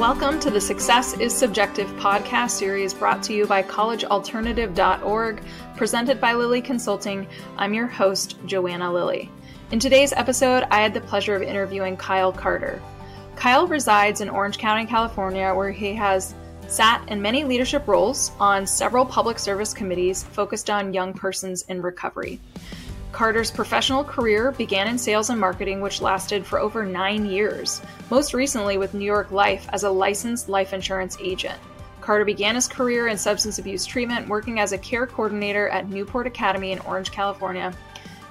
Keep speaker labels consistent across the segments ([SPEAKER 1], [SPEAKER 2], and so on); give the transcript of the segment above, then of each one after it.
[SPEAKER 1] Welcome to the Success is Subjective podcast series brought to you by collegealternative.org, presented by Lilly Consulting. I'm your host, Joanna Lilly. In today's episode, I had the pleasure of interviewing Kyle Carter. Kyle resides in Orange County, California, where he has sat in many leadership roles on several public service committees focused on young persons in recovery. Carter's professional career began in sales and marketing, which lasted for over nine years, most recently with New York Life as a licensed life insurance agent. Carter began his career in substance abuse treatment, working as a care coordinator at Newport Academy in Orange, California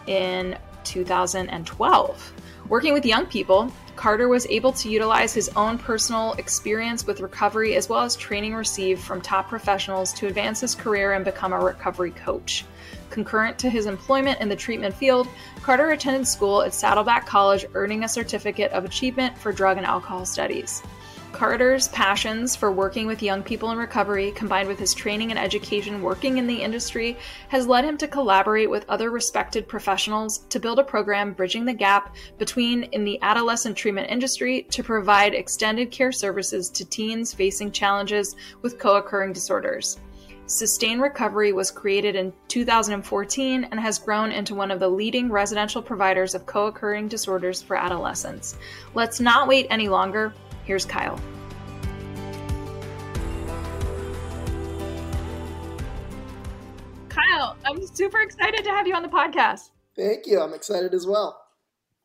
[SPEAKER 1] in 2012. Working with young people, Carter was able to utilize his own personal experience with recovery as well as training received from top professionals to advance his career and become a recovery coach. Concurrent to his employment in the treatment field, Carter attended school at Saddleback College, earning a certificate of achievement for drug and alcohol studies. Carter's passions for working with young people in recovery, combined with his training and education working in the industry, has led him to collaborate with other respected professionals to build a program bridging the gap between in the adolescent treatment industry to provide extended care services to teens facing challenges with co occurring disorders. Sustain Recovery was created in 2014 and has grown into one of the leading residential providers of co occurring disorders for adolescents. Let's not wait any longer. Here's Kyle. Kyle, I'm super excited to have you on the podcast.
[SPEAKER 2] Thank you. I'm excited as well.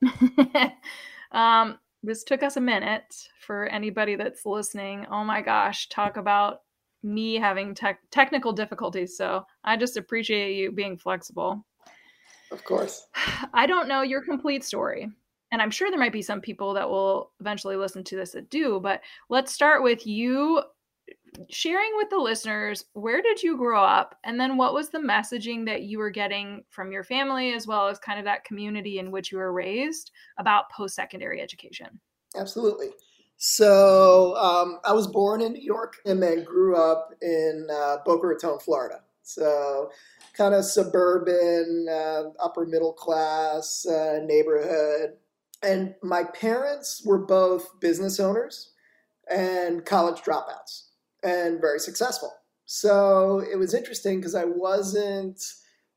[SPEAKER 1] um, this took us a minute for anybody that's listening. Oh my gosh, talk about me having tech technical difficulties. So I just appreciate you being flexible.
[SPEAKER 2] Of course.
[SPEAKER 1] I don't know your complete story. And I'm sure there might be some people that will eventually listen to this that do, but let's start with you sharing with the listeners where did you grow up and then what was the messaging that you were getting from your family as well as kind of that community in which you were raised about post-secondary education
[SPEAKER 2] absolutely so um, I was born in New York and then grew up in uh, Boca Raton, Florida. So kind of suburban, uh, upper middle class uh, neighborhood. And my parents were both business owners and college dropouts and very successful. So it was interesting because I wasn't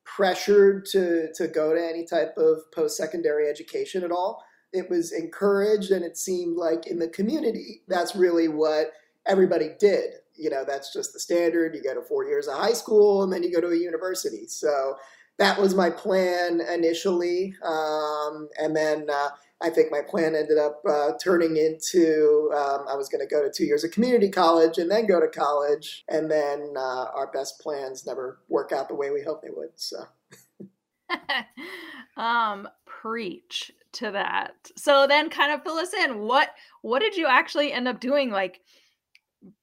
[SPEAKER 2] pressured to, to go to any type of post secondary education at all. It was encouraged and it seemed like in the community that's really what everybody did. You know that's just the standard. You go to four years of high school and then you go to a university. So that was my plan initially um, and then uh, i think my plan ended up uh, turning into um, i was going to go to two years of community college and then go to college and then uh, our best plans never work out the way we hoped they would so
[SPEAKER 1] um preach to that. So then kind of fill us in. What what did you actually end up doing like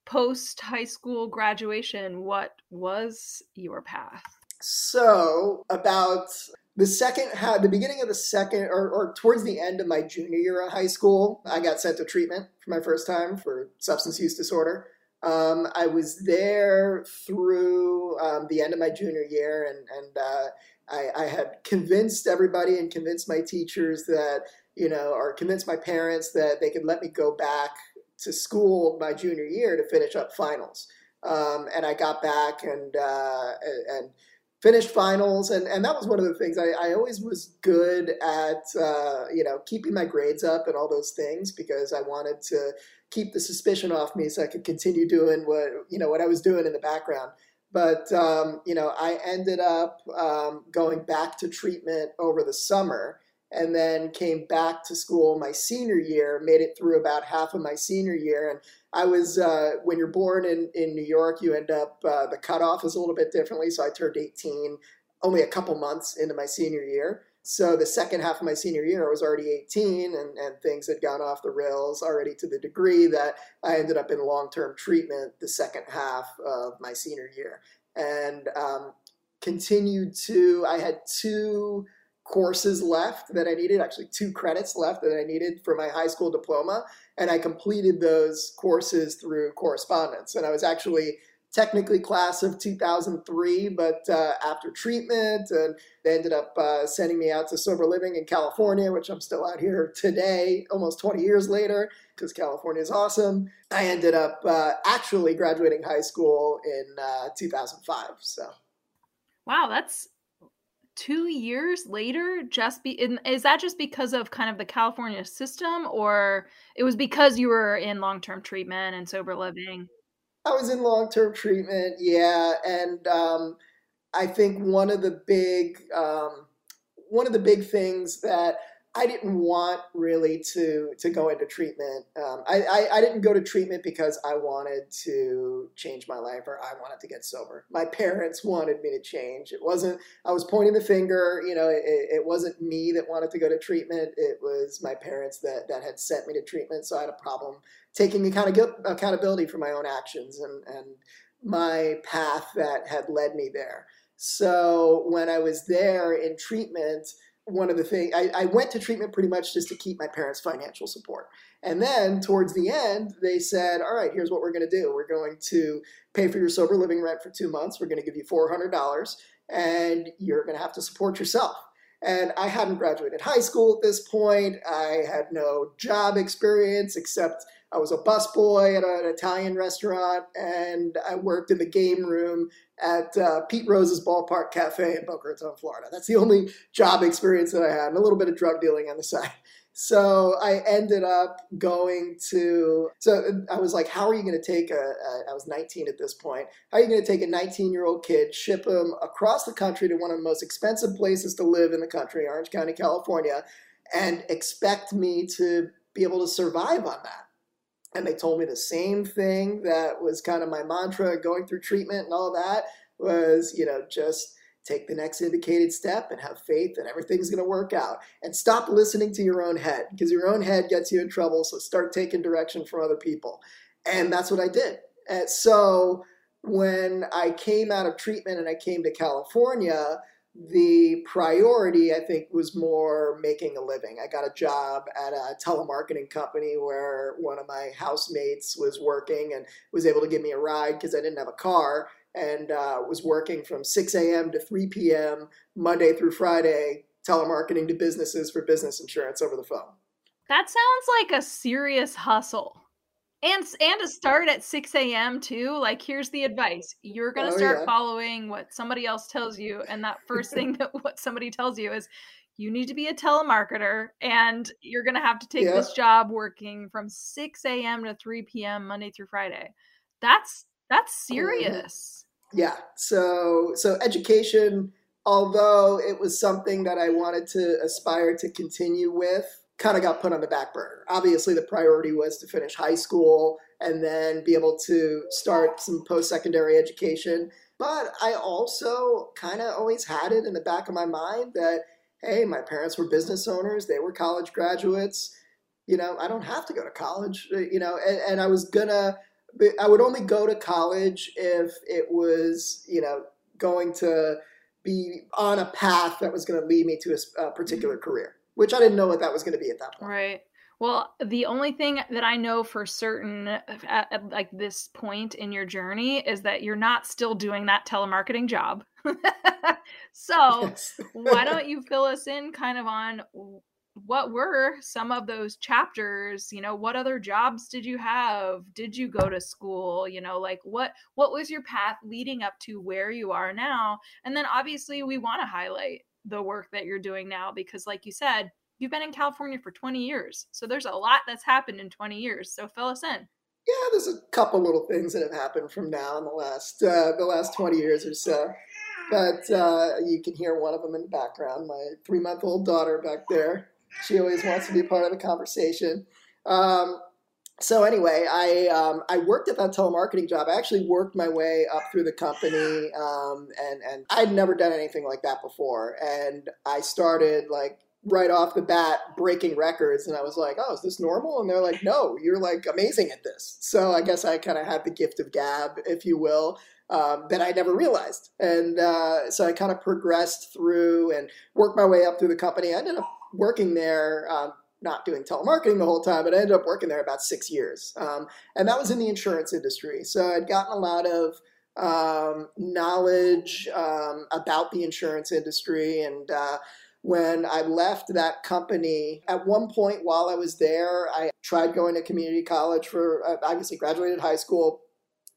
[SPEAKER 1] post high school graduation? What was your path?
[SPEAKER 2] So, about the second half, the beginning of the second, or, or towards the end of my junior year of high school, I got sent to treatment for my first time for substance use disorder. Um, I was there through um, the end of my junior year, and and uh, I, I had convinced everybody and convinced my teachers that, you know, or convinced my parents that they could let me go back to school my junior year to finish up finals. Um, and I got back and uh, and finished finals, and, and that was one of the things I, I always was good at, uh, you know, keeping my grades up and all those things because I wanted to keep the suspicion off me so I could continue doing what you know what I was doing in the background. But um, you know, I ended up um, going back to treatment over the summer, and then came back to school my senior year. Made it through about half of my senior year, and I was uh, when you're born in in New York, you end up uh, the cutoff is a little bit differently. So I turned 18 only a couple months into my senior year. So the second half of my senior year, I was already 18 and, and things had gone off the rails already to the degree that I ended up in long term treatment the second half of my senior year. And um, continued to, I had two courses left that I needed, actually, two credits left that I needed for my high school diploma. And I completed those courses through correspondence. And I was actually technically class of 2003, but uh, after treatment, and they ended up uh, sending me out to sober living in California, which I'm still out here today, almost 20 years later, because California is awesome. I ended up uh, actually graduating high school in uh, 2005. So,
[SPEAKER 1] wow, that's two years later just be is that just because of kind of the california system or it was because you were in long-term treatment and sober living?
[SPEAKER 2] I was in long-term treatment yeah and um, i think one of the big um, one of the big things that I didn't want really to to go into treatment. Um, I, I, I didn't go to treatment because I wanted to change my life or I wanted to get sober. My parents wanted me to change. It wasn't. I was pointing the finger. You know, it, it wasn't me that wanted to go to treatment. It was my parents that that had sent me to treatment. So I had a problem taking account- accountability for my own actions and and my path that had led me there. So when I was there in treatment one of the things I, I, went to treatment pretty much just to keep my parents' financial support. And then towards the end, they said, All right, here's what we're going to do. We're going to pay for your sober living rent for two months. We're going to give you $400, and you're going to have to support yourself. And I hadn't graduated high school at this point. I had no job experience except I was a busboy at an Italian restaurant, and I worked in the game room at uh, Pete Rose's Ballpark Cafe in Boca Raton, Florida. That's the only job experience that I had, and a little bit of drug dealing on the side. So I ended up going to. So I was like, "How are you going to take a, a?" I was 19 at this point. How are you going to take a 19 year old kid, ship him across the country to one of the most expensive places to live in the country, Orange County, California, and expect me to be able to survive on that? And they told me the same thing that was kind of my mantra going through treatment and all that was you know just take the next indicated step and have faith that everything's going to work out. And stop listening to your own head because your own head gets you in trouble so start taking direction from other people. And that's what i did. And so when i came out of treatment and i came to california the priority, I think, was more making a living. I got a job at a telemarketing company where one of my housemates was working and was able to give me a ride because I didn't have a car and uh, was working from 6 a.m. to 3 p.m. Monday through Friday, telemarketing to businesses for business insurance over the phone.
[SPEAKER 1] That sounds like a serious hustle and and to start at 6 a.m too like here's the advice you're going to oh, start yeah. following what somebody else tells you and that first thing that what somebody tells you is you need to be a telemarketer and you're going to have to take yeah. this job working from 6 a.m to 3 p.m monday through friday that's that's mm-hmm. serious
[SPEAKER 2] yeah so so education although it was something that i wanted to aspire to continue with kind of got put on the back burner. Obviously, the priority was to finish high school and then be able to start some post secondary education. But I also kind of always had it in the back of my mind that, hey, my parents were business owners, they were college graduates. You know, I don't have to go to college, uh, you know, and, and I was gonna, I would only go to college if it was, you know, going to be on a path that was going to lead me to a, a particular career which I didn't know what that was going to be at that point.
[SPEAKER 1] Right. Well, the only thing that I know for certain at, at, like this point in your journey is that you're not still doing that telemarketing job. so, why don't you fill us in kind of on what were some of those chapters you know what other jobs did you have did you go to school you know like what what was your path leading up to where you are now and then obviously we want to highlight the work that you're doing now because like you said you've been in california for 20 years. So there's a lot that's happened in 20 years. So fill us in.
[SPEAKER 2] Yeah there's a couple little things that have happened from now in the last uh, the last 20 years or so. But uh, you can hear one of them in the background my three month old daughter back there. She always wants to be part of the conversation. Um, so anyway, I um, I worked at that telemarketing job. I actually worked my way up through the company, um, and and I'd never done anything like that before. And I started like right off the bat breaking records, and I was like, "Oh, is this normal?" And they're like, "No, you're like amazing at this." So I guess I kind of had the gift of gab, if you will. Um, that I never realized. And uh, so I kind of progressed through and worked my way up through the company. I ended up working there um, not doing telemarketing the whole time, but I ended up working there about six years. Um, and that was in the insurance industry. So I'd gotten a lot of um, knowledge um, about the insurance industry. And uh, when I left that company, at one point while I was there, I tried going to community college for uh, obviously graduated high school.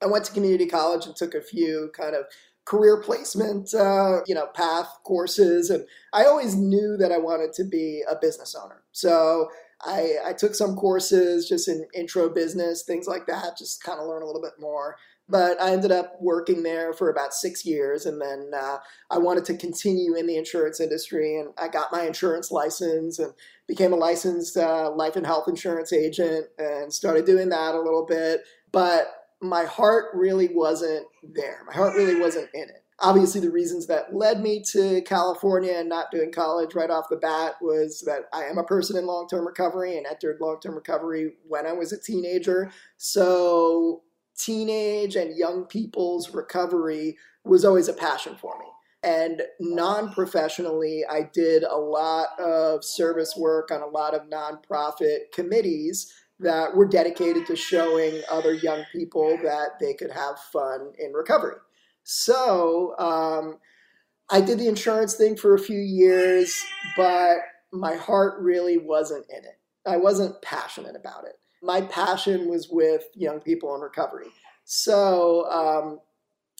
[SPEAKER 2] I went to community college and took a few kind of career placement, uh, you know, path courses, and I always knew that I wanted to be a business owner. So I, I took some courses just in intro business, things like that, just kind of learn a little bit more. But I ended up working there for about six years, and then uh, I wanted to continue in the insurance industry, and I got my insurance license and became a licensed uh, life and health insurance agent, and started doing that a little bit. But my heart really wasn't there. My heart really wasn't in it obviously the reasons that led me to California and not doing college right off the bat was that I am a person in long-term recovery and entered long-term recovery when I was a teenager. So teenage and young people's recovery was always a passion for me. And non professionally, I did a lot of service work on a lot of nonprofit committees that were dedicated to showing other young people that they could have fun in recovery. So um, I did the insurance thing for a few years, but my heart really wasn't in it. I wasn't passionate about it. My passion was with young people in recovery. So um,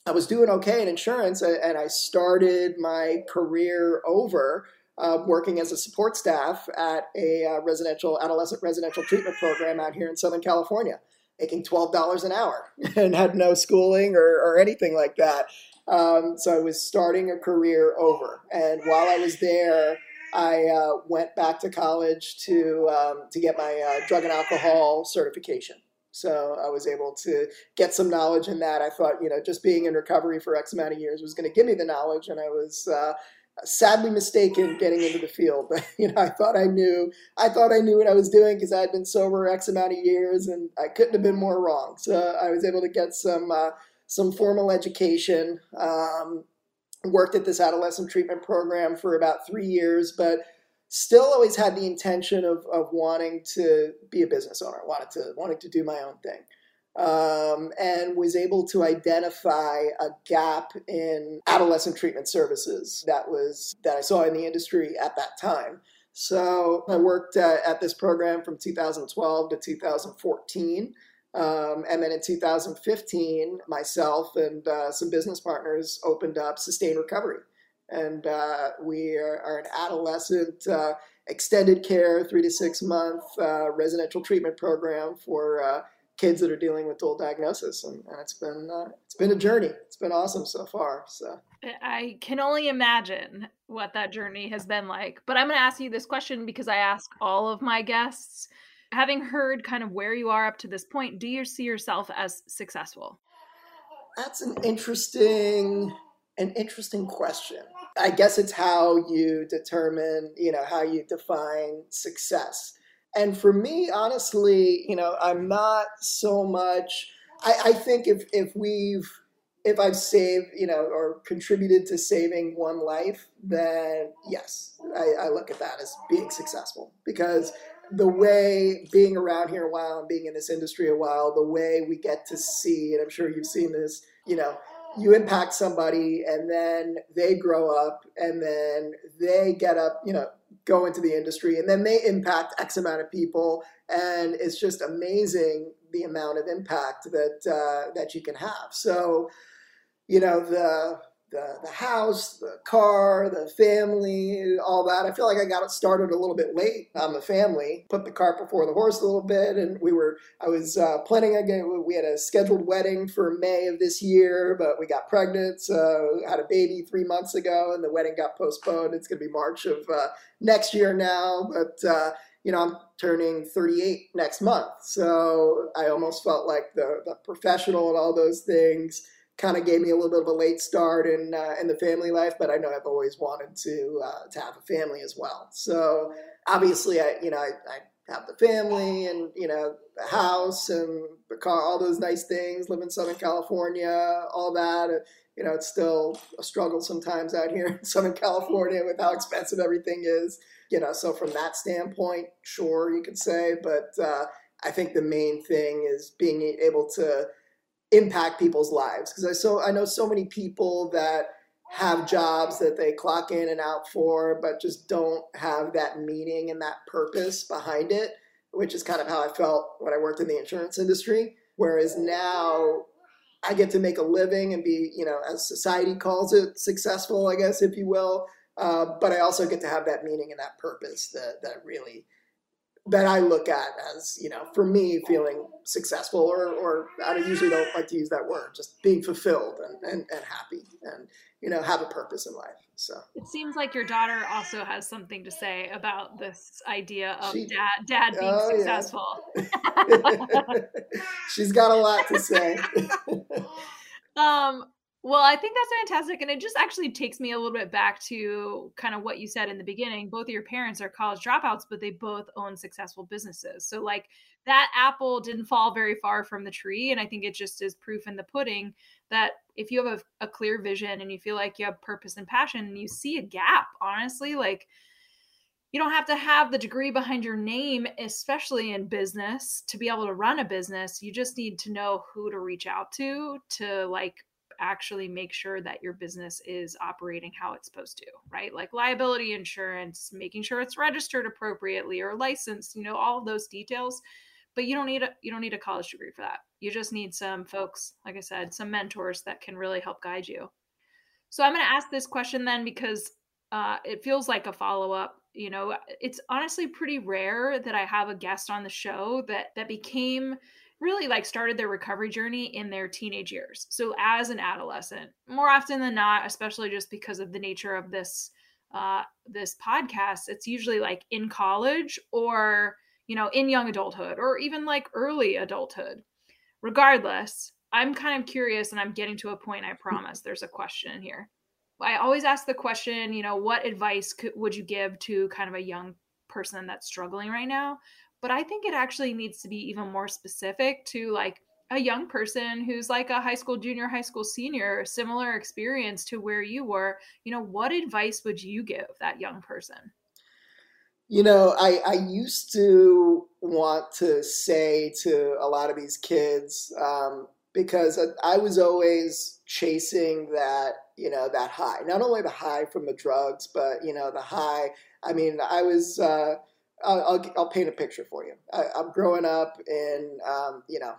[SPEAKER 2] I was doing okay in insurance, and I started my career over uh, working as a support staff at a uh, residential adolescent residential treatment program out here in Southern California making $12 an hour and had no schooling or, or anything like that. Um, so I was starting a career over. And while I was there, I uh, went back to college to, um, to get my uh, drug and alcohol certification. So I was able to get some knowledge in that. I thought, you know, just being in recovery for X amount of years was going to give me the knowledge, and I was uh, sadly mistaken getting into the field. you know, I thought I knew, I thought I knew what I was doing because I had been sober X amount of years, and I couldn't have been more wrong. So I was able to get some uh, some formal education. Um, worked at this adolescent treatment program for about three years, but still always had the intention of, of wanting to be a business owner, wanted to wanting to do my own thing um, and was able to identify a gap in adolescent treatment services that was that I saw in the industry at that time. So I worked uh, at this program from 2012 to 2014. Um, and then in 2015, myself and uh, some business partners opened up Sustain Recovery. And uh, we are, are, an adolescent uh, extended care, three to six month uh, residential treatment program for uh, kids that are dealing with dual diagnosis, and, and it's been uh, it's been a journey. It's been awesome so far. So
[SPEAKER 1] I can only imagine what that journey has been like. But I'm going to ask you this question because I ask all of my guests. Having heard kind of where you are up to this point, do you see yourself as successful?
[SPEAKER 2] That's an interesting an interesting question. I guess it's how you determine, you know, how you define success and for me, honestly, you know, I'm not so much. I, I think if if we've if I've saved, you know, or contributed to saving one life, then yes, I, I, look at that as being successful because the way being around here a while and being in this industry a while, the way we get to see, and I'm sure you've seen this, you know, you impact somebody and then they grow up and then they get up, you know, go into the industry and then they impact X amount of people. And it's just amazing the amount of impact that, uh, that you can have. So, you know, the, the, the house, the car, the family, all that. I feel like I got it started a little bit late on the family. Put the cart before the horse a little bit, and we were. I was uh, planning again. We had a scheduled wedding for May of this year, but we got pregnant. So had a baby three months ago, and the wedding got postponed. It's going to be March of uh, next year now, but. Uh, you know, I'm turning 38 next month. So I almost felt like the, the professional and all those things kind of gave me a little bit of a late start in uh, in the family life, but I know I've always wanted to uh, to have a family as well. So obviously, I you know I, I have the family and you know the house and the car, all those nice things. Live in Southern California, all that. You know, it's still a struggle sometimes out here in Southern California with how expensive everything is. You know, so from that standpoint, sure you could say, but uh, I think the main thing is being able to impact people's lives because I so I know so many people that have jobs that they clock in and out for, but just don't have that meaning and that purpose behind it, which is kind of how I felt when I worked in the insurance industry. Whereas now I get to make a living and be, you know, as society calls it, successful, I guess, if you will. Uh, but I also get to have that meaning and that purpose that, that really that I look at as, you know, for me feeling successful or, or I usually don't like to use that word, just being fulfilled and, and, and happy and, you know, have a purpose in life. So
[SPEAKER 1] it seems like your daughter also has something to say about this idea of she, dad, dad being oh, successful.
[SPEAKER 2] Yeah. She's got a lot to say.
[SPEAKER 1] um, well, I think that's fantastic. And it just actually takes me a little bit back to kind of what you said in the beginning. Both of your parents are college dropouts, but they both own successful businesses. So, like, that apple didn't fall very far from the tree. And I think it just is proof in the pudding that if you have a, a clear vision and you feel like you have purpose and passion and you see a gap, honestly, like, you don't have to have the degree behind your name, especially in business, to be able to run a business. You just need to know who to reach out to to like actually make sure that your business is operating how it's supposed to, right? Like liability insurance, making sure it's registered appropriately or licensed, you know, all those details. But you don't need a you don't need a college degree for that. You just need some folks, like I said, some mentors that can really help guide you. So I'm going to ask this question then because uh, it feels like a follow up. You know, it's honestly pretty rare that I have a guest on the show that that became really like started their recovery journey in their teenage years. So as an adolescent, more often than not, especially just because of the nature of this uh, this podcast, it's usually like in college or you know in young adulthood or even like early adulthood. Regardless, I'm kind of curious, and I'm getting to a point. I promise. There's a question here. I always ask the question, you know, what advice could, would you give to kind of a young person that's struggling right now? But I think it actually needs to be even more specific to like a young person who's like a high school junior, high school senior, similar experience to where you were. You know, what advice would you give that young person?
[SPEAKER 2] You know, I, I used to want to say to a lot of these kids, um, because I was always chasing that, you know, that high. Not only the high from the drugs, but, you know, the high. I mean, I was, uh, I'll, I'll, I'll, paint a picture for you. I, am growing up in, um, you know,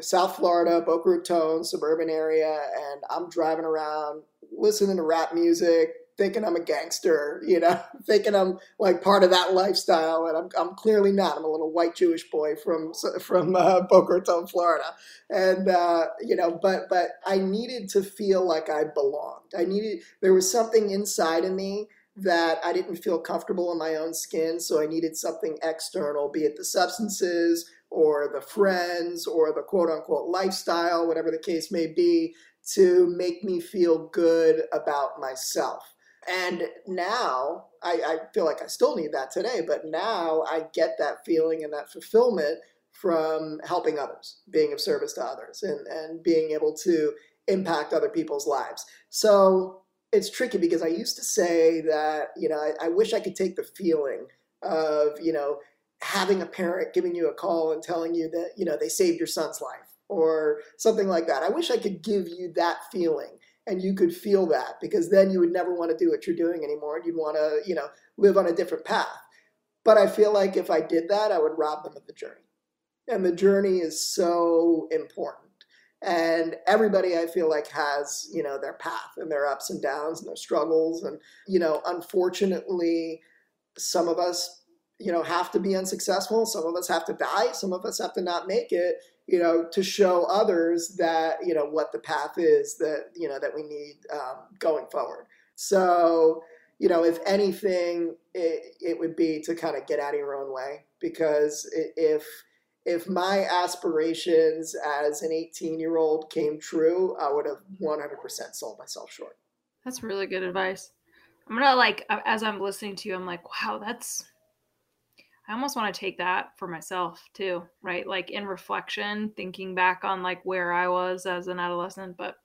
[SPEAKER 2] South Florida, Boca Raton, suburban area, and I'm driving around listening to rap music, thinking I'm a gangster, you know, thinking I'm like part of that lifestyle, and I'm, I'm clearly not. I'm a little white Jewish boy from from uh, Boca Raton, Florida, and uh, you know, but but I needed to feel like I belonged. I needed there was something inside of me that I didn't feel comfortable in my own skin, so I needed something external, be it the substances or the friends or the quote unquote lifestyle, whatever the case may be, to make me feel good about myself. And now I, I feel like I still need that today, but now I get that feeling and that fulfillment from helping others, being of service to others, and, and being able to impact other people's lives. So it's tricky because I used to say that, you know, I, I, wish I could take the feeling of, you know, having a parent giving you a call and telling you that, you know, they saved your son's life or something like that. I wish I could give you that feeling and you could feel that because then you would never want to do what you're doing anymore and you'd want to, you know, live on a different path. But I feel like if I did that, I would rob them of the journey. And the journey is so important and everybody i feel like has you know their path and their ups and downs and their struggles. And you know unfortunately some of us you know have to be unsuccessful. Some of us have to die. Some of us have to not make it you know to show others that you know what the path is that you know that we need um, going forward. So you know if anything it, it would be to kind of get out of your own way. Because if if my aspirations as an 18 year old came true, I would have 100% sold myself short.
[SPEAKER 1] That's really good advice. I'm gonna like as I'm listening to you, I'm like, wow, that's. I almost want to take that for myself too, right? Like in reflection, thinking back on like where I was as an adolescent, but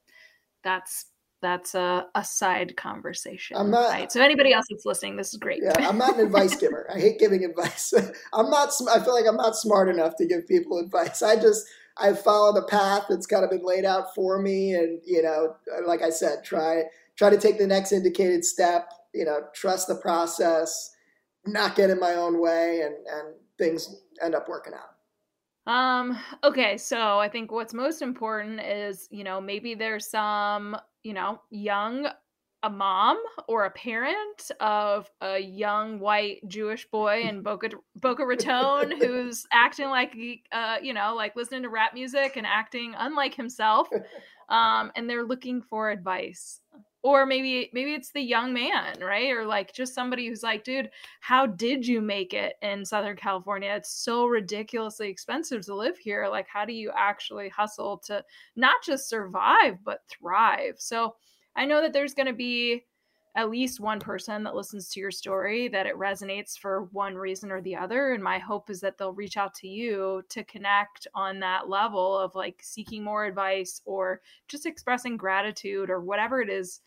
[SPEAKER 1] that's that's a, a side conversation. I'm not, right? So anybody else that's listening, this is great.
[SPEAKER 2] Yeah, I'm not an advice giver. I hate giving advice. I'm not. I feel like I'm not smart enough to give people advice. I just I've followed a path that's kind of been laid out for me, and you know, like I said, try try to take the next indicated step. You know, trust the process, not get in my own way, and and things end up working out.
[SPEAKER 1] Um, okay, so I think what's most important is, you know, maybe there's some, you know, young a mom or a parent of a young white Jewish boy in Boca Boca Raton who's acting like uh, you know, like listening to rap music and acting unlike himself. Um, and they're looking for advice or maybe maybe it's the young man right? Or like just somebody who's like dude how did you make it in southern california? It's so ridiculously expensive to live here. Like how do you actually hustle to not just survive but thrive? So i know that there's going to be at least one person that listens to your story that it resonates for one reason or the other and my hope is that they'll reach out to you to connect on that level of like seeking more advice or just expressing gratitude or whatever it is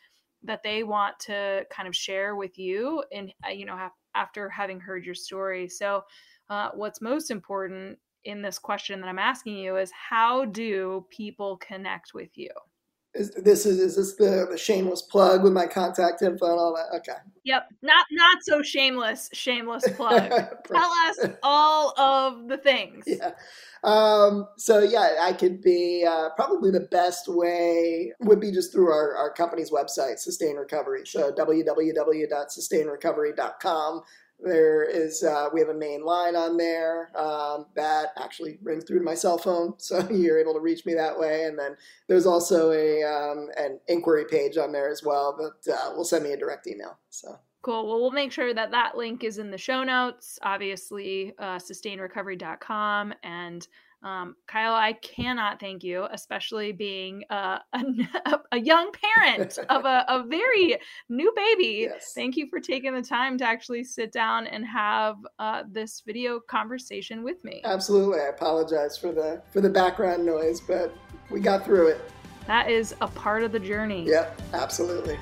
[SPEAKER 1] that they want to kind of share with you and uh, you know after having heard your story. So uh, what's most important in this question that i'm asking you is how do people connect with you
[SPEAKER 2] is this is is this the, the shameless plug with my contact info and all that? Okay.
[SPEAKER 1] Yep. Not not so shameless, shameless plug. Tell us all of the things.
[SPEAKER 2] Yeah. Um, so yeah, I could be uh, probably the best way would be just through our, our company's website, Sustain Recovery. So www.sustainrecovery.com there is uh, we have a main line on there um, that actually rings through to my cell phone, so you're able to reach me that way. And then there's also a um, an inquiry page on there as well that uh, will send me a direct email. So.
[SPEAKER 1] Cool. Well, we'll make sure that that link is in the show notes. Obviously, uh, sustainrecovery.com and um, Kyle, I cannot thank you, especially being uh, a, a, young parent of a, a, very new baby. Yes. Thank you for taking the time to actually sit down and have uh, this video conversation with me.
[SPEAKER 2] Absolutely. I apologize for the for the background noise, but we got through it.
[SPEAKER 1] That is a part of the journey.
[SPEAKER 2] Yep, absolutely.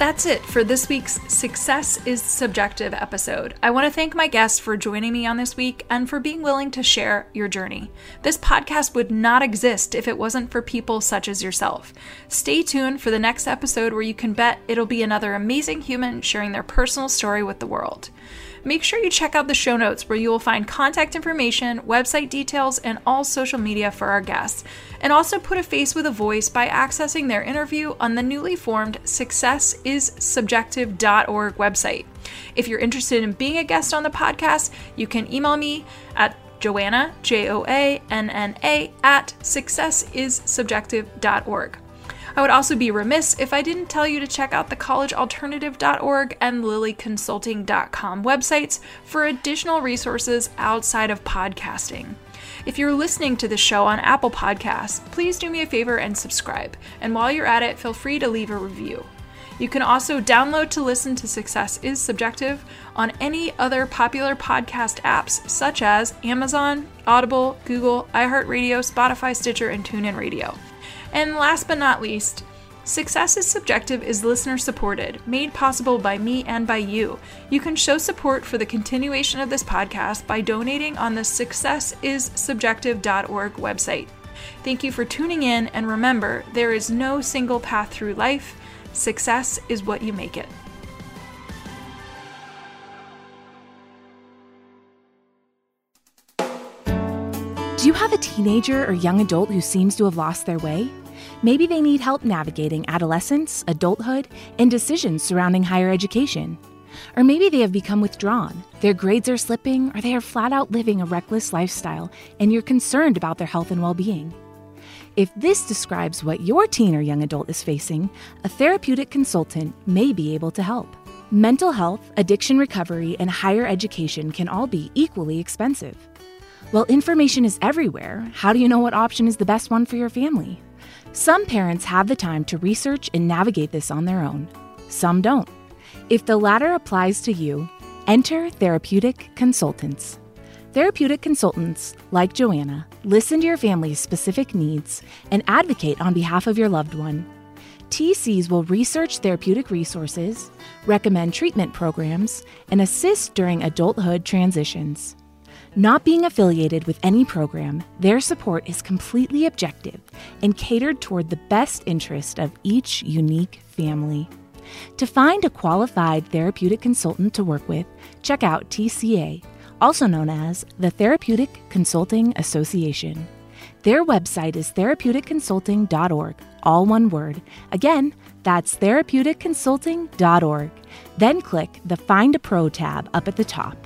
[SPEAKER 1] That's it for this week's Success is Subjective episode. I want to thank my guests for joining me on this week and for being willing to share your journey. This podcast would not exist if it wasn't for people such as yourself. Stay tuned for the next episode where you can bet it'll be another amazing human sharing their personal story with the world make sure you check out the show notes where you will find contact information, website details, and all social media for our guests. And also put a face with a voice by accessing their interview on the newly formed successissubjective.org website. If you're interested in being a guest on the podcast, you can email me at Joanna, J O A N N A, at successissubjective.org. I would also be remiss if I didn't tell you to check out the collegealternative.org and lilyconsulting.com websites for additional resources outside of podcasting. If you're listening to the show on Apple Podcasts, please do me a favor and subscribe. And while you're at it, feel free to leave a review. You can also download to listen to Success is Subjective on any other popular podcast apps such as Amazon, Audible, Google, iHeartRadio, Spotify, Stitcher, and TuneIn Radio. And last but not least, Success is Subjective is listener supported, made possible by me and by you. You can show support for the continuation of this podcast by donating on the successissubjective.org website. Thank you for tuning in, and remember, there is no single path through life. Success is what you make it.
[SPEAKER 3] Do you have a teenager or young adult who seems to have lost their way? Maybe they need help navigating adolescence, adulthood, and decisions surrounding higher education. Or maybe they have become withdrawn, their grades are slipping, or they are flat out living a reckless lifestyle, and you're concerned about their health and well being. If this describes what your teen or young adult is facing, a therapeutic consultant may be able to help. Mental health, addiction recovery, and higher education can all be equally expensive. Well, information is everywhere. How do you know what option is the best one for your family? Some parents have the time to research and navigate this on their own. Some don't. If the latter applies to you, enter Therapeutic Consultants. Therapeutic consultants, like Joanna, listen to your family's specific needs and advocate on behalf of your loved one. TCs will research therapeutic resources, recommend treatment programs, and assist during adulthood transitions. Not being affiliated with any program, their support is completely objective and catered toward the best interest of each unique family. To find a qualified therapeutic consultant to work with, check out TCA, also known as the Therapeutic Consulting Association. Their website is therapeuticconsulting.org, all one word. Again, that's therapeuticconsulting.org. Then click the Find a Pro tab up at the top.